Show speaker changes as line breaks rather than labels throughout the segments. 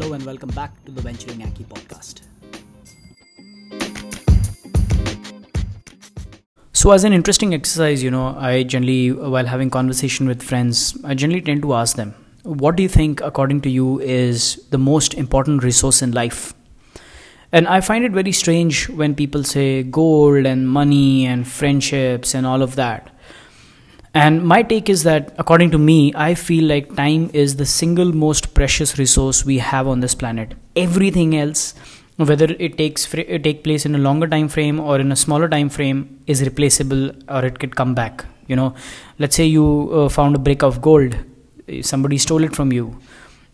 Hello and welcome back to the Venturing Aki podcast. So, as an interesting exercise, you know, I generally, while having conversation with friends, I generally tend to ask them, "What do you think, according to you, is the most important resource in life?" And I find it very strange when people say gold and money and friendships and all of that. And my take is that, according to me, I feel like time is the single most precious resource we have on this planet. Everything else, whether it takes it take place in a longer time frame or in a smaller time frame, is replaceable or it could come back. You know, let's say you uh, found a brick of gold, somebody stole it from you.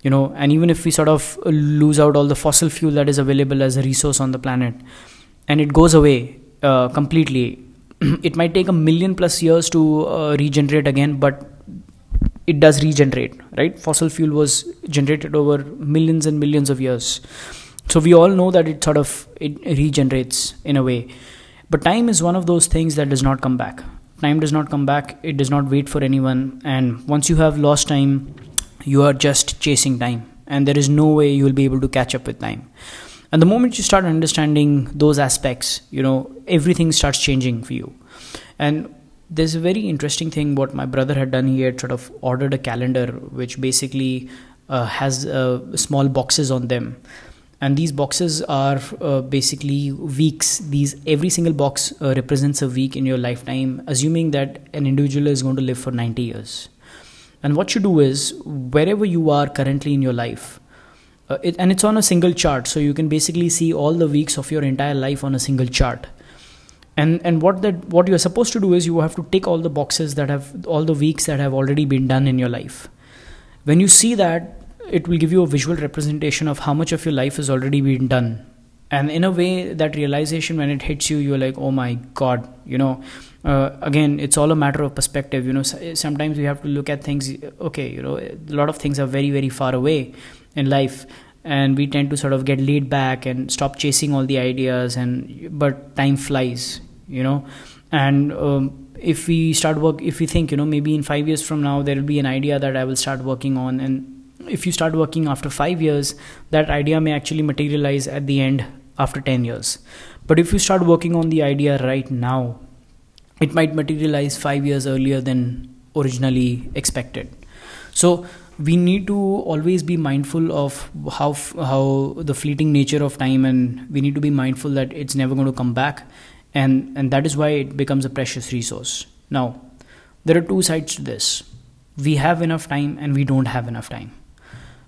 You know, and even if we sort of lose out all the fossil fuel that is available as a resource on the planet, and it goes away uh, completely it might take a million plus years to uh, regenerate again but it does regenerate right? Fossil fuel was generated over millions and millions of years. So we all know that it sort of it regenerates in a way. But time is one of those things that does not come back. Time does not come back. It does not wait for anyone. And once you have lost time you are just chasing time. And there is no way you will be able to catch up with time and the moment you start understanding those aspects you know everything starts changing for you. And there's a very interesting thing what my brother had done. He had sort of ordered a calendar which basically uh, has uh, small boxes on them. And these boxes are uh, basically weeks. These every single box uh, represents a week in your lifetime assuming that an individual is going to live for 90 years. And what you do is wherever you are currently in your life uh, it, and it's on a single chart so you can basically see all the weeks of your entire life on a single chart. And and what that what you're supposed to do is you have to tick all the boxes that have all the weeks that have already been done in your life. When you see that it will give you a visual representation of how much of your life has already been done. And in a way that realization when it hits you you're like oh my god you know? Uh, again it's all a matter of perspective you know? Sometimes we have to look at things okay you know a lot of things are very very far away in life and we tend to sort of get laid back and stop chasing all the ideas and but time flies you know? And um, if we start work if we think you know maybe in 5 years from now there will be an idea that I will start working on. And if you start working after 5 years that idea may actually materialize at the end after 10 years. But if you start working on the idea right now it might materialize 5 years earlier than originally expected. So we need to always be mindful of how how the fleeting nature of time and we need to be mindful that it's never going to come back and and that is why it becomes a precious resource. Now there are two sides to this. We have enough time and we don't have enough time.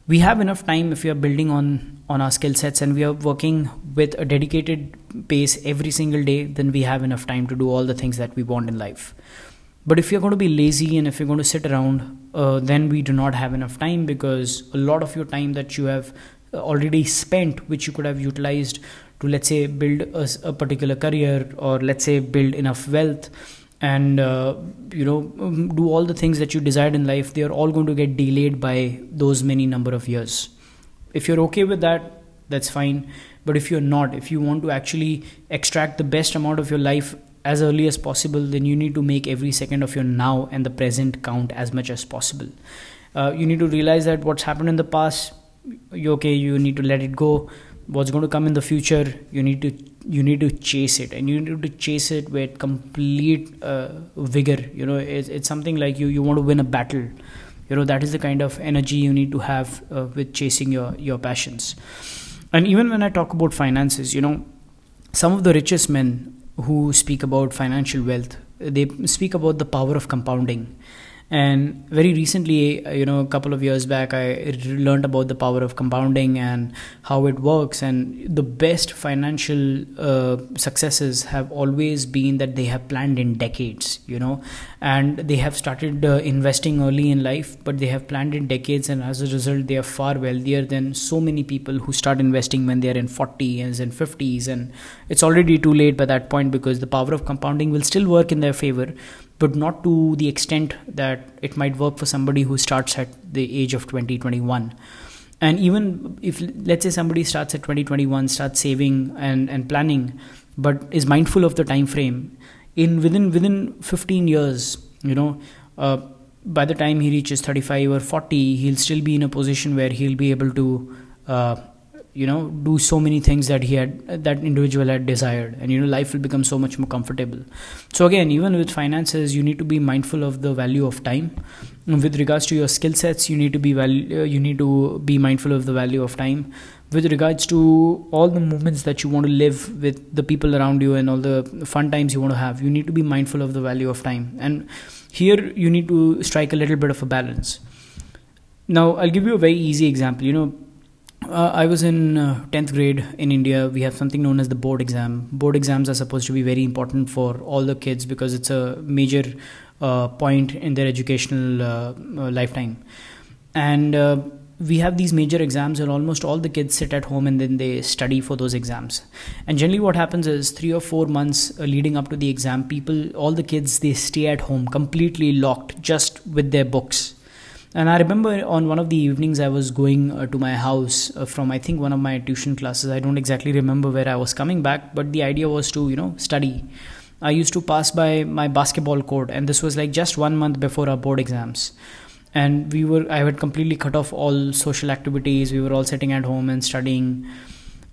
We have enough time if we are building on on our skill sets and we are working with a dedicated pace every single day then we have enough time to do all the things that we want in life but if you're going to be lazy and if you're going to sit around, uh, then we do not have enough time because a lot of your time that you have uh, already spent, which you could have utilized to, let's say, build a, a particular career or let's say build enough wealth and uh, you know um, do all the things that you desired in life they are all going to get delayed by those many number of years. If you're okay with that that's fine. But if you're not if you want to actually extract the best amount of your life as early as possible, then you need to make every second of your now and the present count as much as possible. Uh, you need to realize that what's happened in the past, you okay, you need to let it go. What's going to come in the future, you need to you need to chase it, and you need to chase it with complete uh, vigor. You know, it's, it's something like you you want to win a battle. You know that is the kind of energy you need to have uh, with chasing your your passions. And even when I talk about finances, you know, some of the richest men who speak about financial wealth they speak about the power of compounding and very recently you know a couple of years back i learned about the power of compounding and how it works. And the best financial uh, successes have always been that they have planned in decades you know. And they have started uh, investing early in life but they have planned in decades. And as a result they are far wealthier than so many people who start investing when they are in 40s and 50s and it's already too late by that point because the power of compounding will still work in their favor but not to the extent that it might work for somebody who starts at the age of 2021 and even if let's say somebody starts at 2021 starts saving and, and planning but is mindful of the time frame in within within 15 years you know uh, by the time he reaches 35 or 40 he'll still be in a position where he'll be able to uh, you know do so many things that he had that individual had desired. And you know life will become so much more comfortable. So again even with finances you need to be mindful of the value of time. With regards to your skill sets you need to be value, uh, you need to be mindful of the value of time. With regards to all the moments that you want to live with the people around you and all the fun times you want to have you need to be mindful of the value of time. And here you need to strike a little bit of a balance. Now i'll give you a very easy example. You know uh, I was in uh, 10th grade in India. We have something known as the board exam. Board exams are supposed to be very important for all the kids because it's a major uh, point in their educational uh, uh, lifetime. And uh, we have these major exams, and almost all the kids sit at home and then they study for those exams. And generally, what happens is three or four months leading up to the exam, people, all the kids, they stay at home completely locked just with their books and I remember on one of the evenings I was going uh, to my house uh, from I think one of my tuition classes. I don't exactly remember where I was coming back, but the idea was to you know study. I used to pass by my basketball court, and this was like just one month before our board exams. And we were I had completely cut off all social activities. We were all sitting at home and studying.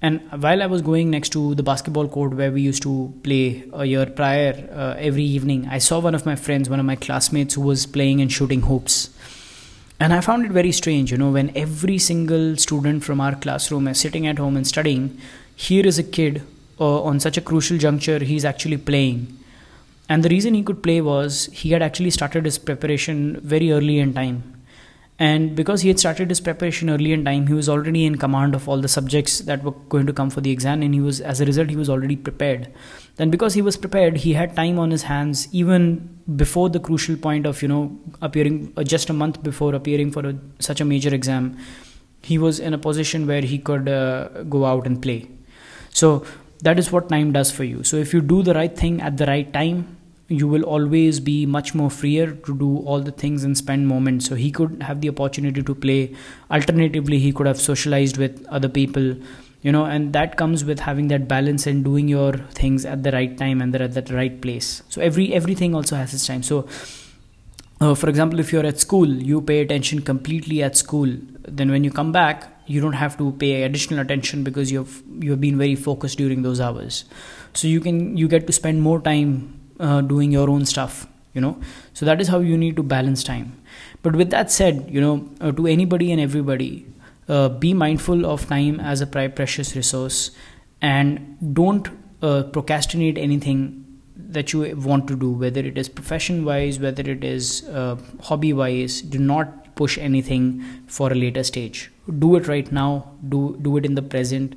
And while I was going next to the basketball court where we used to play a year prior uh, every evening, I saw one of my friends, one of my classmates, who was playing and shooting hoops and I found it very strange, you know, when every single student from our classroom is sitting at home and studying, here is a kid uh, on such a crucial juncture, he's actually playing. And the reason he could play was he had actually started his preparation very early in time and because he had started his preparation early in time he was already in command of all the subjects that were going to come for the exam and he was as a result he was already prepared. Then because he was prepared he had time on his hands even before the crucial point of you know appearing uh, just a month before appearing for a, such a major exam he was in a position where he could uh, go out and play. So that is what time does for you. So if you do the right thing at the right time you will always be much more freer to do all the things and spend moments. So he could have the opportunity to play. Alternatively he could have socialized with other people you know and that comes with having that balance and doing your things at the right time and at that right place. So every everything also has its time. So uh, for example if you're at school you pay attention completely at school. Then when you come back you don't have to pay additional attention because you've you've been very focused during those hours. So you can you get to spend more time uh, doing your own stuff you know. So that is how you need to balance time. But with that said you know uh, to anybody and everybody uh, be mindful of time as a precious resource and don't uh, procrastinate anything that you want to do whether it is profession wise whether it is uh, hobby wise do not push anything for a later stage. Do it right now do do it in the present.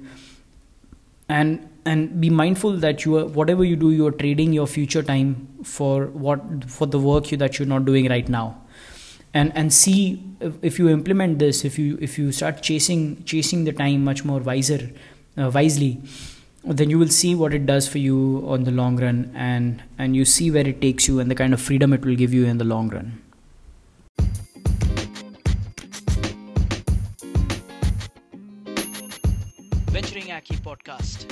And and be mindful that you are whatever you do you are trading your future time for what for the work you, that you're not doing right now. And and see if, if you implement this if you if you start chasing chasing the time much more wiser uh, wisely then you will see what it does for you on the long run and and you see where it takes you and the kind of freedom it will give you in the long run.
Venturing aki podcast